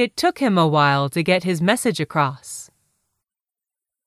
It took him a while to get his message across.